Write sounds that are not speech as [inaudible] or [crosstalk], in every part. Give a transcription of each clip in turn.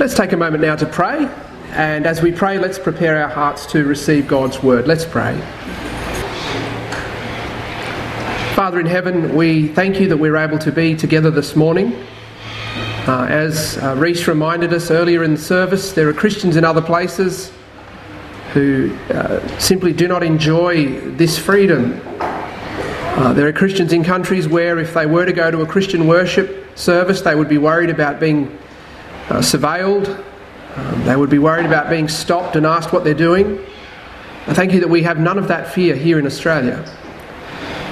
Let's take a moment now to pray. And as we pray, let's prepare our hearts to receive God's word. Let's pray. Father in heaven, we thank you that we're able to be together this morning. Uh, as uh, Reese reminded us earlier in the service, there are Christians in other places who uh, simply do not enjoy this freedom. Uh, there are Christians in countries where, if they were to go to a Christian worship service, they would be worried about being uh, surveilled, um, they would be worried about being stopped and asked what they're doing. I thank you that we have none of that fear here in Australia.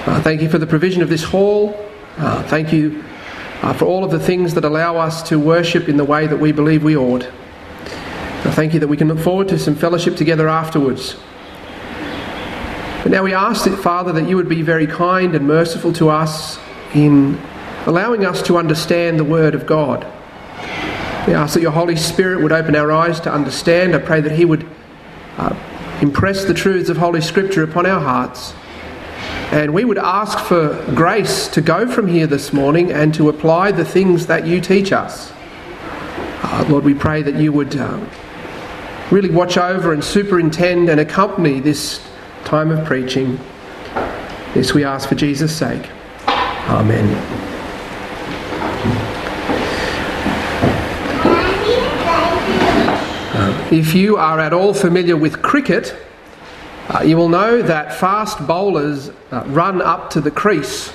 Uh, thank you for the provision of this hall. Uh, thank you uh, for all of the things that allow us to worship in the way that we believe we ought. I thank you that we can look forward to some fellowship together afterwards. But now we ask, that, Father, that you would be very kind and merciful to us in allowing us to understand the Word of God. We ask that your Holy Spirit would open our eyes to understand. I pray that He would uh, impress the truths of Holy Scripture upon our hearts. And we would ask for grace to go from here this morning and to apply the things that you teach us. Uh, Lord, we pray that you would. Uh, really watch over and superintend and accompany this time of preaching. This we ask for Jesus' sake. Amen. If you are at all familiar with cricket, uh, you will know that fast bowlers uh, run up to the crease.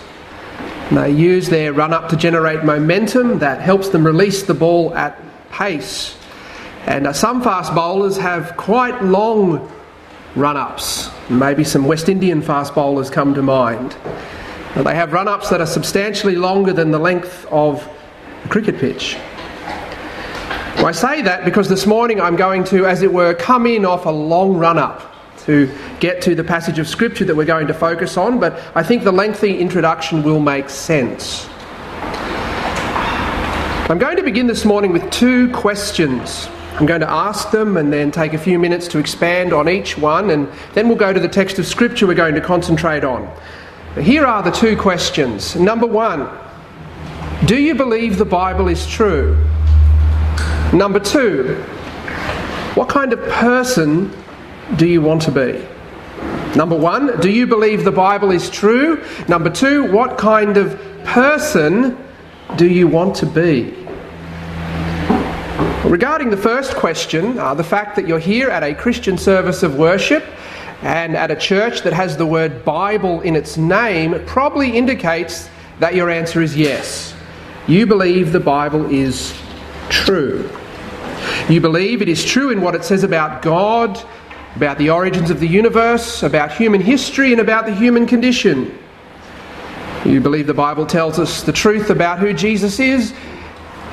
They use their run up to generate momentum that helps them release the ball at pace. And uh, some fast bowlers have quite long run ups. Maybe some West Indian fast bowlers come to mind. They have run ups that are substantially longer than the length of a cricket pitch. Well, I say that because this morning I'm going to, as it were, come in off a long run up to get to the passage of Scripture that we're going to focus on, but I think the lengthy introduction will make sense. I'm going to begin this morning with two questions. I'm going to ask them and then take a few minutes to expand on each one, and then we'll go to the text of Scripture we're going to concentrate on. Here are the two questions. Number one, do you believe the Bible is true? Number two, what kind of person do you want to be? Number one, do you believe the Bible is true? Number two, what kind of person do you want to be? Regarding the first question, uh, the fact that you're here at a Christian service of worship and at a church that has the word Bible in its name probably indicates that your answer is yes. You believe the Bible is true. You believe it is true in what it says about God, about the origins of the universe, about human history, and about the human condition. You believe the Bible tells us the truth about who Jesus is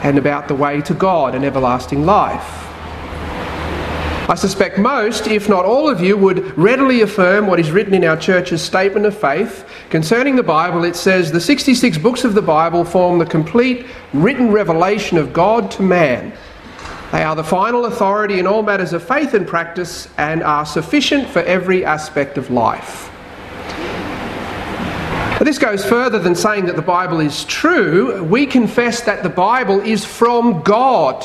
and about the way to God and everlasting life. I suspect most, if not all of you, would readily affirm what is written in our church's statement of faith. Concerning the Bible, it says the 66 books of the Bible form the complete written revelation of God to man. They are the final authority in all matters of faith and practice and are sufficient for every aspect of life. But this goes further than saying that the Bible is true. We confess that the Bible is from God,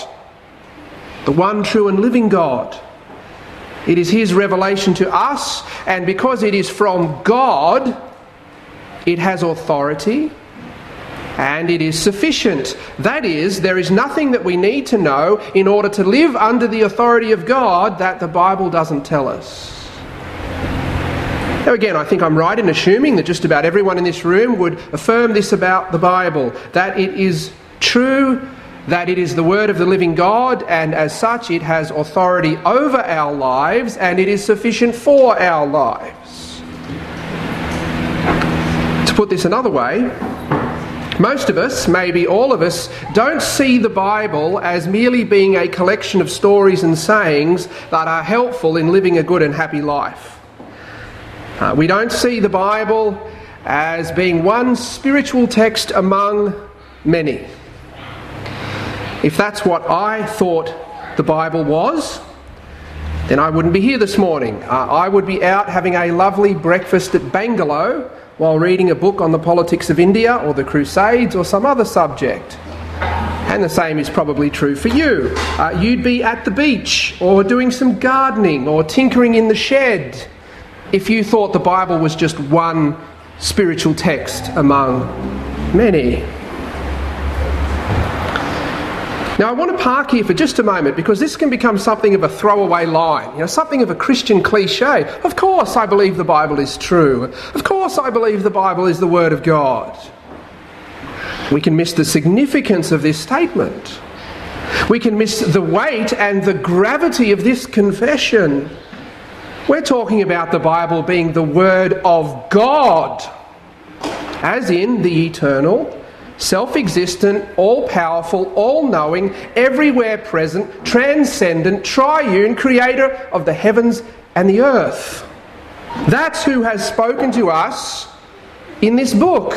the one true and living God. It is His revelation to us, and because it is from God, it has authority and it is sufficient. That is, there is nothing that we need to know in order to live under the authority of God that the Bible doesn't tell us. Now, again, I think I'm right in assuming that just about everyone in this room would affirm this about the Bible that it is true, that it is the Word of the living God, and as such, it has authority over our lives and it is sufficient for our lives. Put this another way, most of us, maybe all of us, don't see the Bible as merely being a collection of stories and sayings that are helpful in living a good and happy life. Uh, we don't see the Bible as being one spiritual text among many. If that's what I thought the Bible was, then I wouldn't be here this morning. Uh, I would be out having a lovely breakfast at Bangalow while reading a book on the politics of India or the Crusades or some other subject. And the same is probably true for you. Uh, you'd be at the beach or doing some gardening or tinkering in the shed if you thought the Bible was just one spiritual text among many. Now, I want to park here for just a moment because this can become something of a throwaway line, you know, something of a Christian cliche. Of course, I believe the Bible is true. Of course, I believe the Bible is the Word of God. We can miss the significance of this statement. We can miss the weight and the gravity of this confession. We're talking about the Bible being the Word of God, as in the eternal, self existent, all powerful, all knowing, everywhere present, transcendent, triune creator of the heavens and the earth. That's who has spoken to us in this book.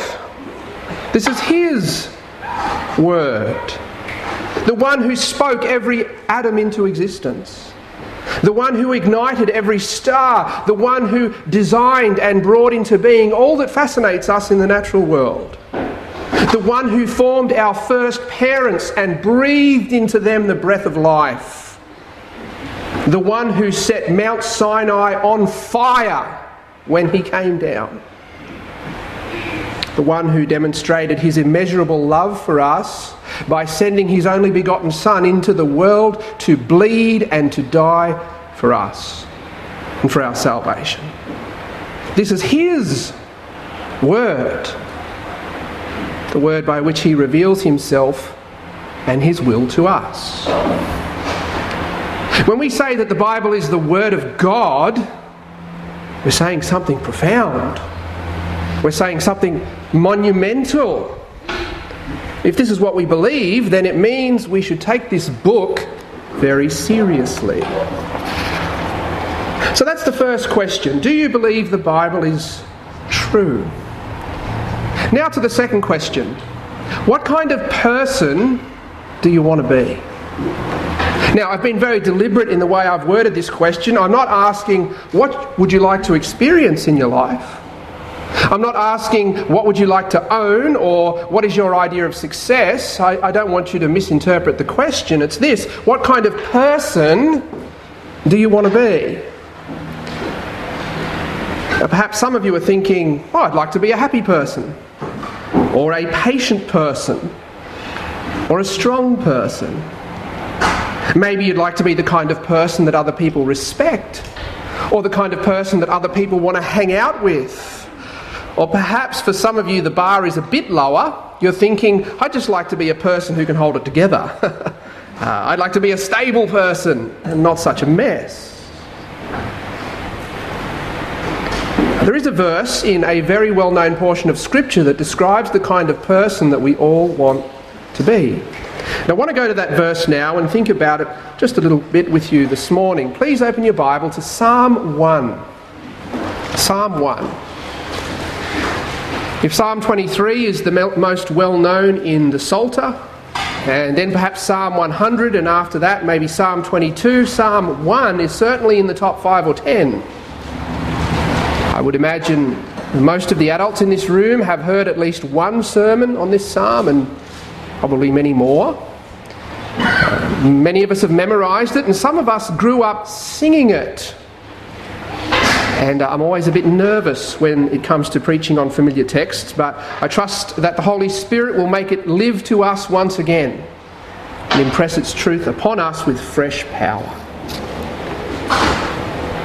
This is His word. The one who spoke every atom into existence. The one who ignited every star. The one who designed and brought into being all that fascinates us in the natural world. The one who formed our first parents and breathed into them the breath of life. The one who set Mount Sinai on fire when he came down the one who demonstrated his immeasurable love for us by sending his only begotten Son into the world to bleed and to die for us and for our salvation. This is his word, the word by which he reveals himself and his will to us. When we say that the Bible is the word of God, we're saying something profound. We're saying something monumental. If this is what we believe, then it means we should take this book very seriously. So that's the first question. Do you believe the Bible is true? Now to the second question. What kind of person do you want to be? Now, I've been very deliberate in the way I've worded this question. I'm not asking, what would you like to experience in your life? I'm not asking what would you like to own or what is your idea of success. I, I, don't want you to misinterpret the question. It's this what kind of person do you want to be? perhaps some of you are thinking, oh, I'd like to be a happy person, or a patient person, or a strong person. Maybe you'd like to be the kind of person that other people respect, or the kind of person that other people want to hang out with or perhaps for some of you, the bar is a bit lower. You're thinking, I'd just like to be a person who can hold it together. [laughs] uh, I'd like to be a stable person and not such a mess. There is a verse in a very well known portion of Scripture that describes the kind of person that we all want to be. Now, I want to go to that verse now and think about it just a little bit with you this morning. Please open your Bible to Psalm 1. Psalm 1. If Psalm 23 is the most well known in the Psalter, and then perhaps Psalm 100, and after that maybe Psalm 22, Psalm 1 is certainly in the top 5 or 10. I would imagine most of the adults in this room have heard at least one sermon on this psalm, and probably many more. many of us have memorised it, and some of us grew up singing it and I'm always a bit nervous when it comes to preaching on familiar texts, but I trust that the Holy Spirit will make it live to us once again and impress its truth upon us with fresh power.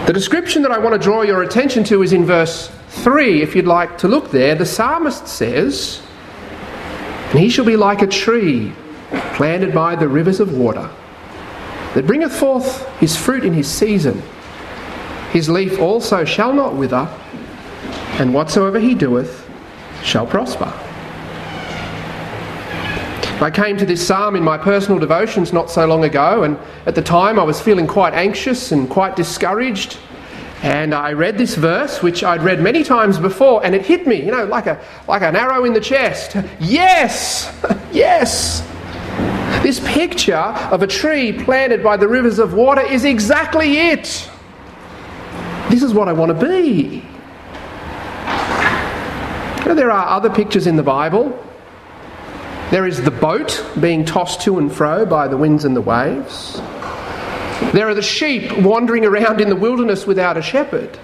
The description that I want to draw your attention to is in verse 3, if you'd like to look there. The psalmist says, And he shall be like a tree planted by the rivers of water, that bringeth forth his fruit in his season his leaf also shall not wither, and whatsoever he doeth shall prosper. I came to this psalm in my personal devotions not so long ago, and at the time I was feeling quite anxious and quite discouraged. And I read this verse, which I'd read many times before, and it hit me, you know, like, a, like an arrow in the chest. Yes! [laughs] yes! This picture of a tree planted by the rivers of water is exactly it. This is what I want to be. You know, there are other pictures in the Bible. There is the boat being tossed to and fro by the winds and the waves. There are the sheep wandering around in the wilderness without a shepherd.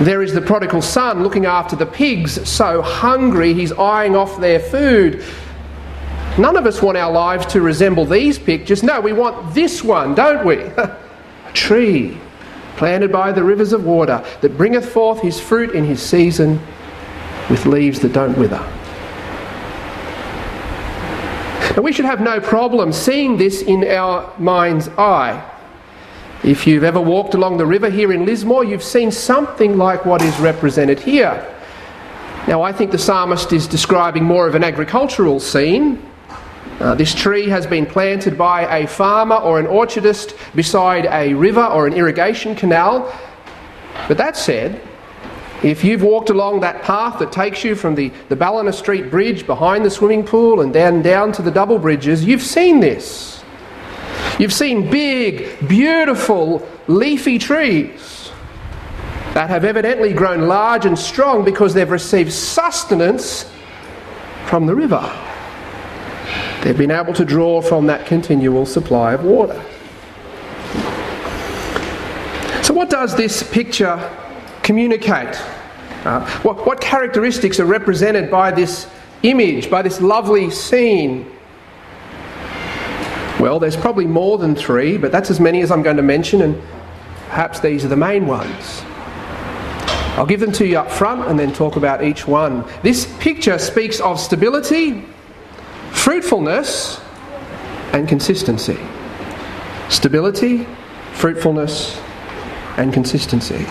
There is the prodigal son looking after the pigs, so hungry he's eyeing off their food. None of us want our lives to resemble these pictures. No, we want this one, don't we? [laughs] a tree planted by the rivers of water that bringeth forth his fruit in his season with leaves that don't wither. And we should have no problem seeing this in our mind's eye. If you've ever walked along the river here in Lismore, you've seen something like what is represented here. Now, I think the psalmist is describing more of an agricultural scene. Uh, this tree has been planted by a farmer or an orchardist beside a river or an irrigation canal. But that said, if you've walked along that path that takes you from the, the Ballina Street Bridge behind the swimming pool and then down to the double bridges, you've seen this. You've seen big, beautiful, leafy trees that have evidently grown large and strong because they've received sustenance from the river. They've been able to draw from that continual supply of water. So, what does this picture communicate? Uh, what, what characteristics are represented by this image, by this lovely scene? Well, there's probably more than three, but that's as many as I'm going to mention, and perhaps these are the main ones. I'll give them to you up front and then talk about each one. This picture speaks of stability, fruitfulness, and consistency. Stability, fruitfulness, and consistency.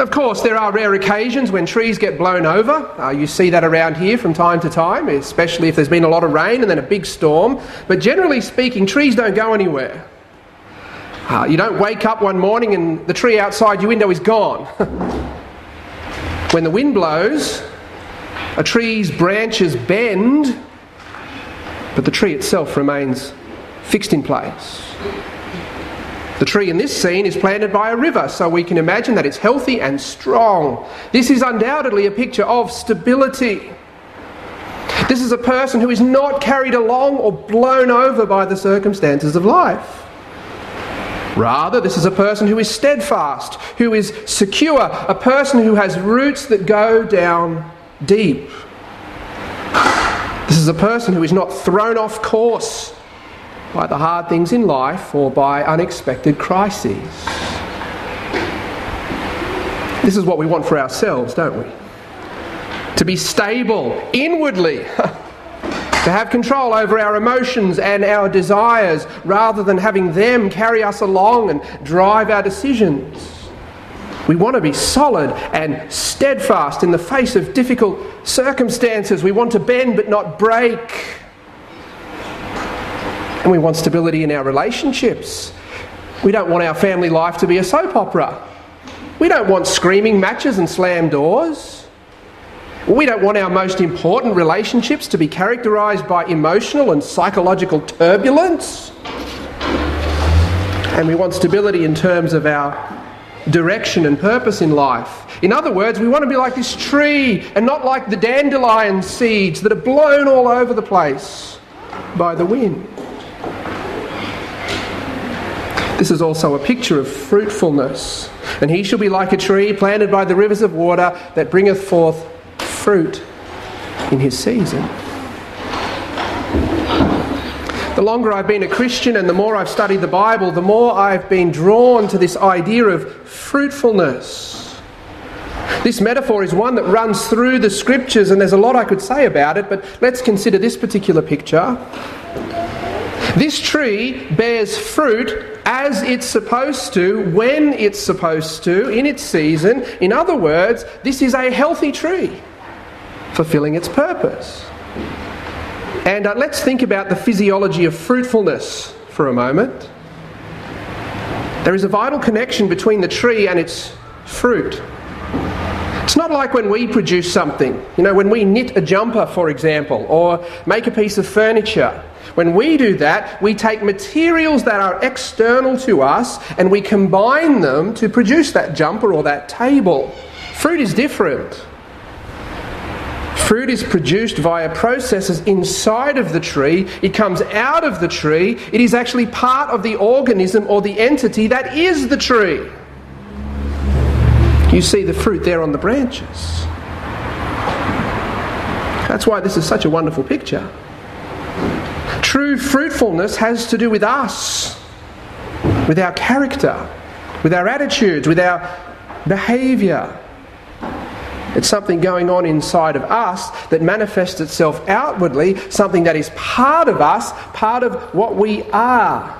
Of course, there are rare occasions when trees get blown over. Uh, you see that around here from time to time, especially if there's been a lot of rain and then a big storm. But generally speaking, trees don't go anywhere. Uh, you don't wake up one morning and the tree outside your window is gone. [laughs] when the wind blows, a tree's branches bend, but the tree itself remains fixed in place. The tree in this scene is planted by a river, so we can imagine that it's healthy and strong. This is undoubtedly a picture of stability. This is a person who is not carried along or blown over by the circumstances of life. Rather, this is a person who is steadfast, who is secure, a person who has roots that go down deep. This is a person who is not thrown off course by the hard things in life or by unexpected crises. This is what we want for ourselves, don't we? To be stable inwardly, [laughs] to have control over our emotions and our desires rather than having them carry us along and drive our decisions. We want to be solid and steadfast in the face of difficult circumstances. We want to bend but not break. And we want stability in our relationships. We don't want our family life to be a soap opera. We don't want screaming matches and slam doors. We don't want our most important relationships to be characterised by emotional and psychological turbulence. And we want stability in terms of our direction and purpose in life. In other words, we want to be like this tree and not like the dandelion seeds that are blown all over the place by the wind. This is also a picture of fruitfulness. And he shall be like a tree planted by the rivers of water that bringeth forth fruit in his season. The longer I've been a Christian and the more I've studied the Bible, the more I've been drawn to this idea of fruitfulness. This metaphor is one that runs through the scriptures, and there's a lot I could say about it, but let's consider this particular picture. This tree bears fruit as it's supposed to, when it's supposed to, in its season. In other words, this is a healthy tree, fulfilling its purpose. And uh, let's think about the physiology of fruitfulness for a moment. There is a vital connection between the tree and its fruit. It's not like when we produce something, you know, when we knit a jumper, for example, or make a piece of furniture. When we do that, we take materials that are external to us and we combine them to produce that jumper or that table. Fruit is different. Fruit is produced via processes inside of the tree. It comes out of the tree. It is actually part of the organism or the entity that is the tree. You see the fruit there on the branches. That's why this is such a wonderful picture. True fruitfulness has to do with us, with our character, with our attitudes, with our behaviour. It's something going on inside of us that manifests itself outwardly, something that is part of us, part of what we are.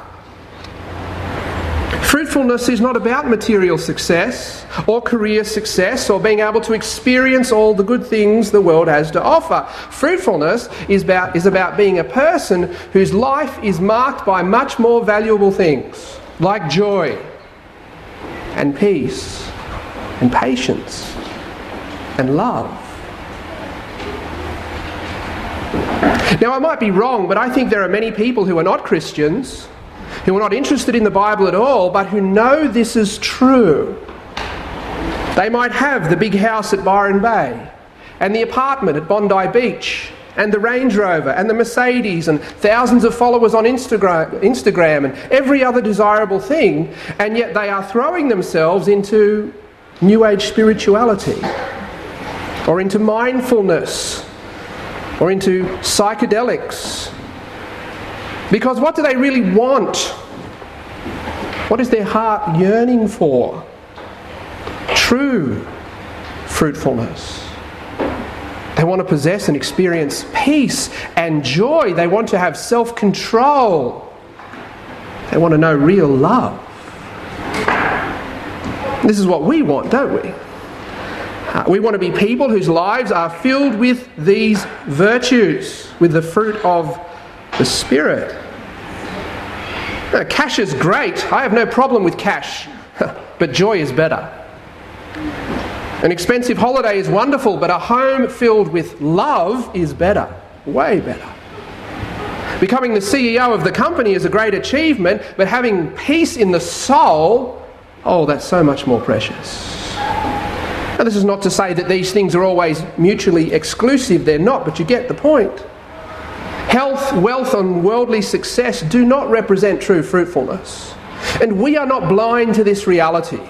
Fruitfulness is not about material success or career success or being able to experience all the good things the world has to offer. Fruitfulness is about, is about being a person whose life is marked by much more valuable things like joy and peace and patience and love. Now, I might be wrong, but I think there are many people who are not Christians who are not interested in the Bible at all, but who know this is true. They might have the big house at Byron Bay, and the apartment at Bondi Beach, and the Range Rover, and the Mercedes, and thousands of followers on Instagram, Instagram and every other desirable thing, and yet they are throwing themselves into New Age spirituality, or into mindfulness, or into psychedelics, because what do they really want? What is their heart yearning for? True fruitfulness. They want to possess and experience peace and joy. They want to have self control. They want to know real love. This is what we want, don't we? Uh, we want to be people whose lives are filled with these virtues, with the fruit of the Spirit. Now, cash is great. I have no problem with cash. [laughs] but joy is better. An expensive holiday is wonderful, but a home filled with love is better. Way better. Becoming the CEO of the company is a great achievement, but having peace in the soul, oh, that's so much more precious. Now, this is not to say that these things are always mutually exclusive, they're not, but you get the point. Health, wealth, and worldly success do not represent true fruitfulness. And we are not blind to this reality.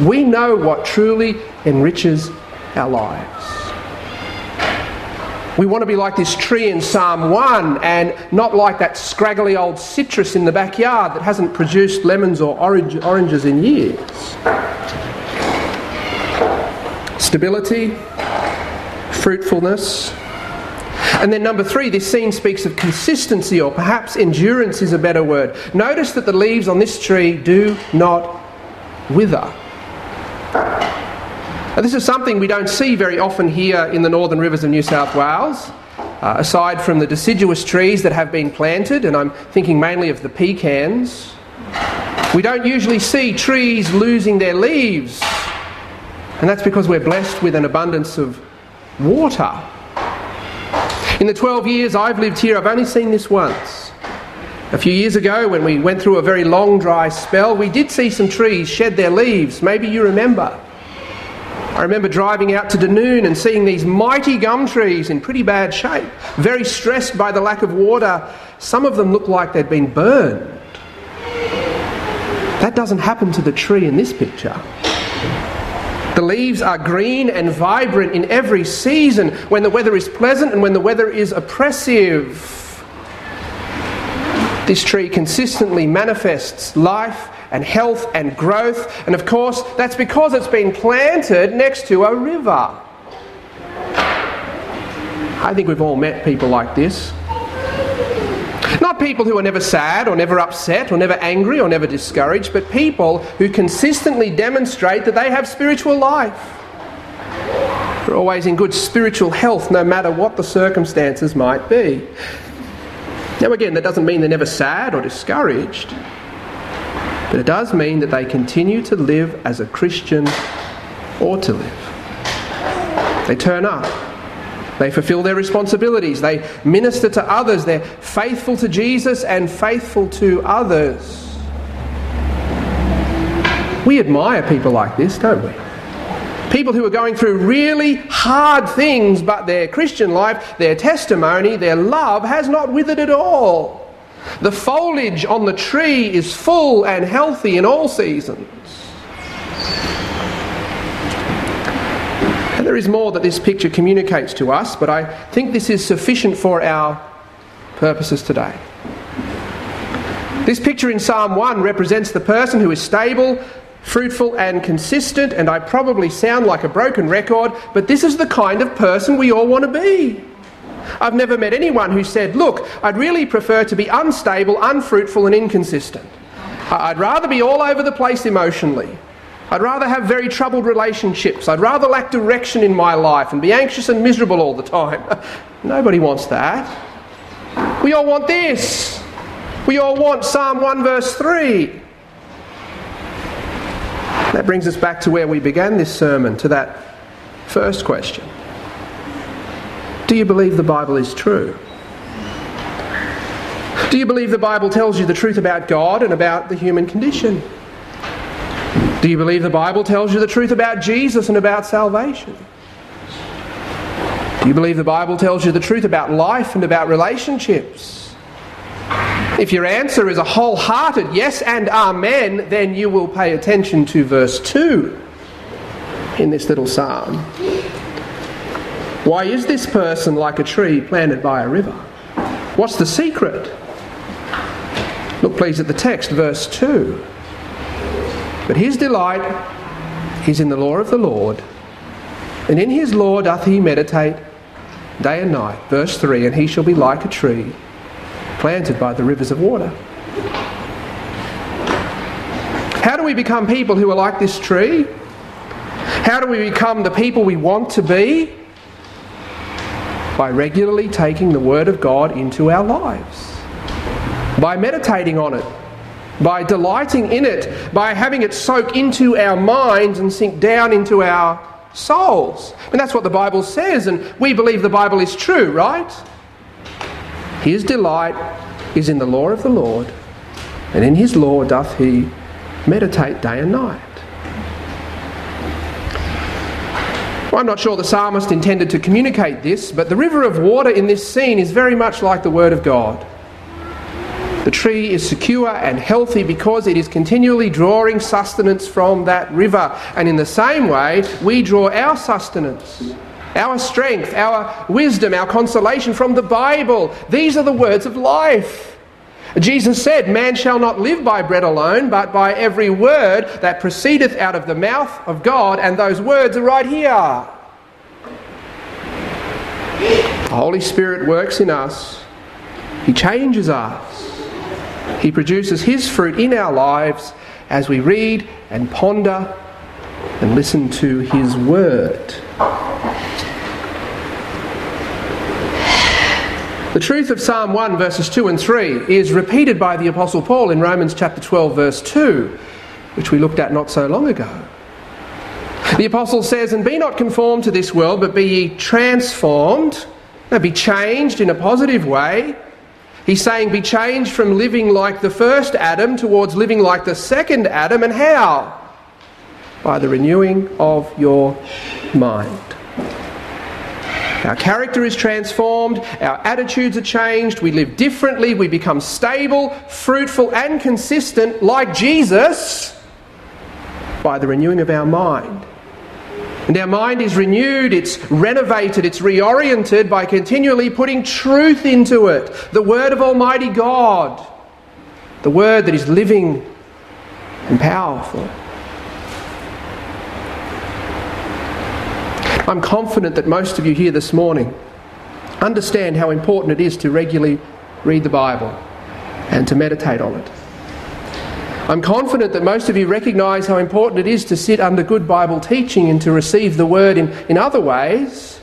We know what truly enriches our lives. We want to be like this tree in Psalm 1 and not like that scraggly old citrus in the backyard that hasn't produced lemons or orange, oranges in years. Stability, fruitfulness, and then, number three, this scene speaks of consistency, or perhaps endurance is a better word. Notice that the leaves on this tree do not wither. Now, this is something we don't see very often here in the northern rivers of New South Wales. Uh, aside from the deciduous trees that have been planted, and I'm thinking mainly of the pecans, we don't usually see trees losing their leaves. And that's because we're blessed with an abundance of water. In the 12 years I've lived here, I've only seen this once. A few years ago, when we went through a very long dry spell, we did see some trees shed their leaves. Maybe you remember. I remember driving out to Dunoon and seeing these mighty gum trees in pretty bad shape, very stressed by the lack of water. Some of them looked like they'd been burned. That doesn't happen to the tree in this picture. The leaves are green and vibrant in every season when the weather is pleasant and when the weather is oppressive. This tree consistently manifests life and health and growth, and of course, that's because it's been planted next to a river. I think we've all met people like this. Not people who are never sad or never upset or never angry or never discouraged, but people who consistently demonstrate that they have spiritual life. They're always in good spiritual health no matter what the circumstances might be. Now, again, that doesn't mean they're never sad or discouraged, but it does mean that they continue to live as a Christian ought to live. They turn up, they fulfill their responsibilities. They minister to others. They're faithful to Jesus and faithful to others. We admire people like this, don't we? People who are going through really hard things, but their Christian life, their testimony, their love has not withered at all. The foliage on the tree is full and healthy in all seasons. There is more that this picture communicates to us, but I think this is sufficient for our purposes today. This picture in Psalm 1 represents the person who is stable, fruitful, and consistent, and I probably sound like a broken record, but this is the kind of person we all want to be. I've never met anyone who said, Look, I'd really prefer to be unstable, unfruitful, and inconsistent. I'd rather be all over the place emotionally. I'd rather have very troubled relationships. I'd rather lack direction in my life and be anxious and miserable all the time. [laughs] Nobody wants that. We all want this. We all want Psalm 1, verse 3. That brings us back to where we began this sermon, to that first question. Do you believe the Bible is true? Do you believe the Bible tells you the truth about God and about the human condition? Do you believe the Bible tells you the truth about Jesus and about salvation? Do you believe the Bible tells you the truth about life and about relationships? If your answer is a wholehearted yes and amen, then you will pay attention to verse 2 in this little psalm. Why is this person like a tree planted by a river? What's the secret? Look, please, at the text, verse 2. But his delight is in the law of the Lord, and in his law doth he meditate day and night. Verse 3 And he shall be like a tree planted by the rivers of water. How do we become people who are like this tree? How do we become the people we want to be? by regularly taking the Word of God into our lives, by meditating on it, by delighting in it, by having it soak into our minds and sink down into our souls. And that's what the Bible says, and we believe the Bible is true, right? His delight is in the law of the Lord, and in his law doth he meditate day and night. I'm not sure the psalmist intended to communicate this, but the river of water in this scene is very much like the Word of God. The tree is secure and healthy because it is continually drawing sustenance from that river. And in the same way, we draw our sustenance, our strength, our wisdom, our consolation from the Bible. These are the words of life. Jesus said, Man shall not live by bread alone, but by every word that proceedeth out of the mouth of God, and those words are right here. The Holy Spirit works in us, He changes us, He produces His fruit in our lives as we read and ponder and listen to His word. The truth of Psalm 1, verses 2 and 3, is repeated by the Apostle Paul in Romans chapter 12, verse 2, which we looked at not so long ago. The Apostle says, And be not conformed to this world, but be ye transformed, be changed in a positive way. He's saying, Be changed from living like the first Adam towards living like the second Adam, and how? By the renewing of your mind. Our character is transformed, our attitudes are changed, we live differently, we become stable, fruitful, and consistent like Jesus by the renewing of our mind. And our mind is renewed, it's renovated, it's reoriented by continually putting truth into it the Word of Almighty God, the Word that is living and powerful. I'm confident that most of you here this morning understand how important it is to regularly read the Bible and to meditate on it. I'm confident that most of you recognise how important it is to sit under good Bible teaching and to receive the Word in, in other ways.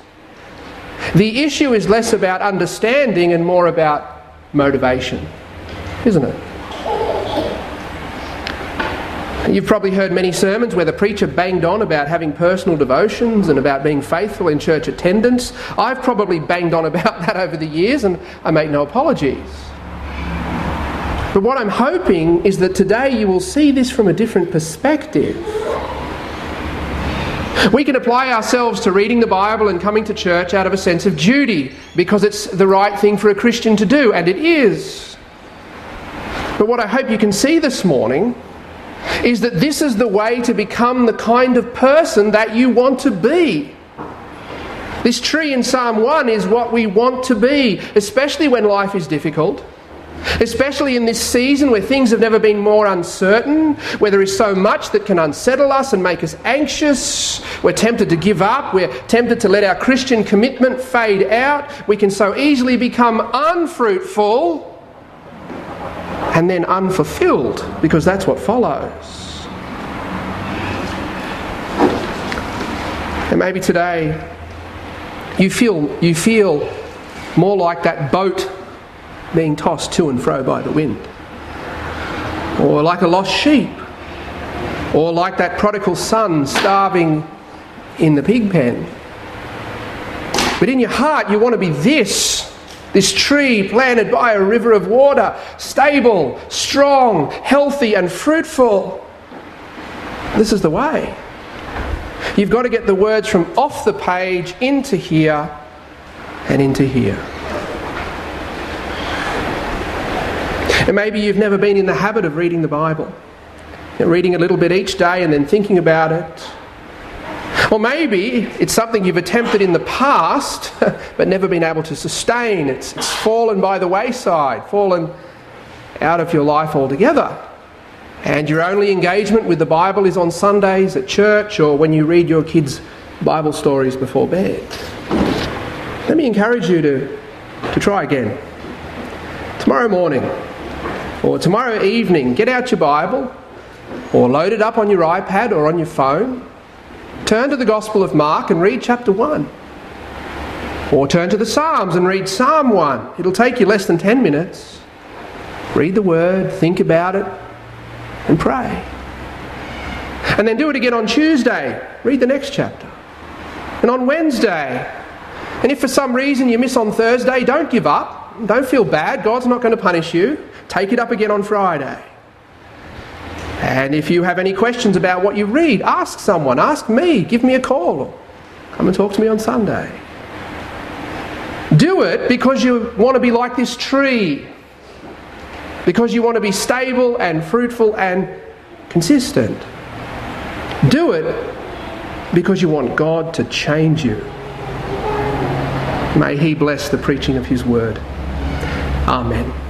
The issue is less about understanding and more about motivation, isn't it? You've probably heard many sermons where the preacher banged on about having personal devotions and about being faithful in church attendance. I've probably banged on about [laughs] that over the years and I make no apologies. But what I'm hoping is that today you will see this from a different perspective. We can apply ourselves to reading the Bible and coming to church out of a sense of duty because it's the right thing for a Christian to do, and it is. But what I hope you can see this morning is that this is the way to become the kind of person that you want to be. This tree in Psalm 1 is what we want to be, especially when life is difficult. Especially in this season where things have never been more uncertain, where there is so much that can unsettle us and make us anxious. We're tempted to give up. We're tempted to let our Christian commitment fade out. We can so easily become unfruitful and then unfulfilled because that's what follows. And maybe today you feel, you feel more like that boat being tossed to and fro by the wind, or like a lost sheep, or like that prodigal son starving in the pig pen. But in your heart, you want to be this this tree planted by a river of water, stable, strong, healthy, and fruitful. This is the way. You've got to get the words from off the page into here and into here. And maybe you've never been in the habit of reading the Bible, reading a little bit each day and then thinking about it or maybe it's something you've attempted in the past [laughs] but never been able to sustain. It's, it's fallen by the wayside, fallen out of your life altogether. And your only engagement with the Bible is on Sundays at church or when you read your kids' Bible stories before bed. Let me encourage you to, to try again. Tomorrow morning or tomorrow evening, get out your Bible or load it up on your iPad or on your phone Turn to the Gospel of Mark and read chapter 1. Or turn to the Psalms and read Psalm 1. It'll take you less than 10 minutes. Read the Word, think about it, and pray. And then do it again on Tuesday. Read the next chapter. And on Wednesday. And if for some reason you miss on Thursday, don't give up. Don't feel bad. God's not going to punish you. Take it up again on Friday. And if you have any questions about what you read, ask someone, ask me, give me a call, come and talk to me on Sunday. Do it because you want to be like this tree, because you want to be stable and fruitful and consistent. Do it because you want God to change you. May He bless the preaching of His word. Amen.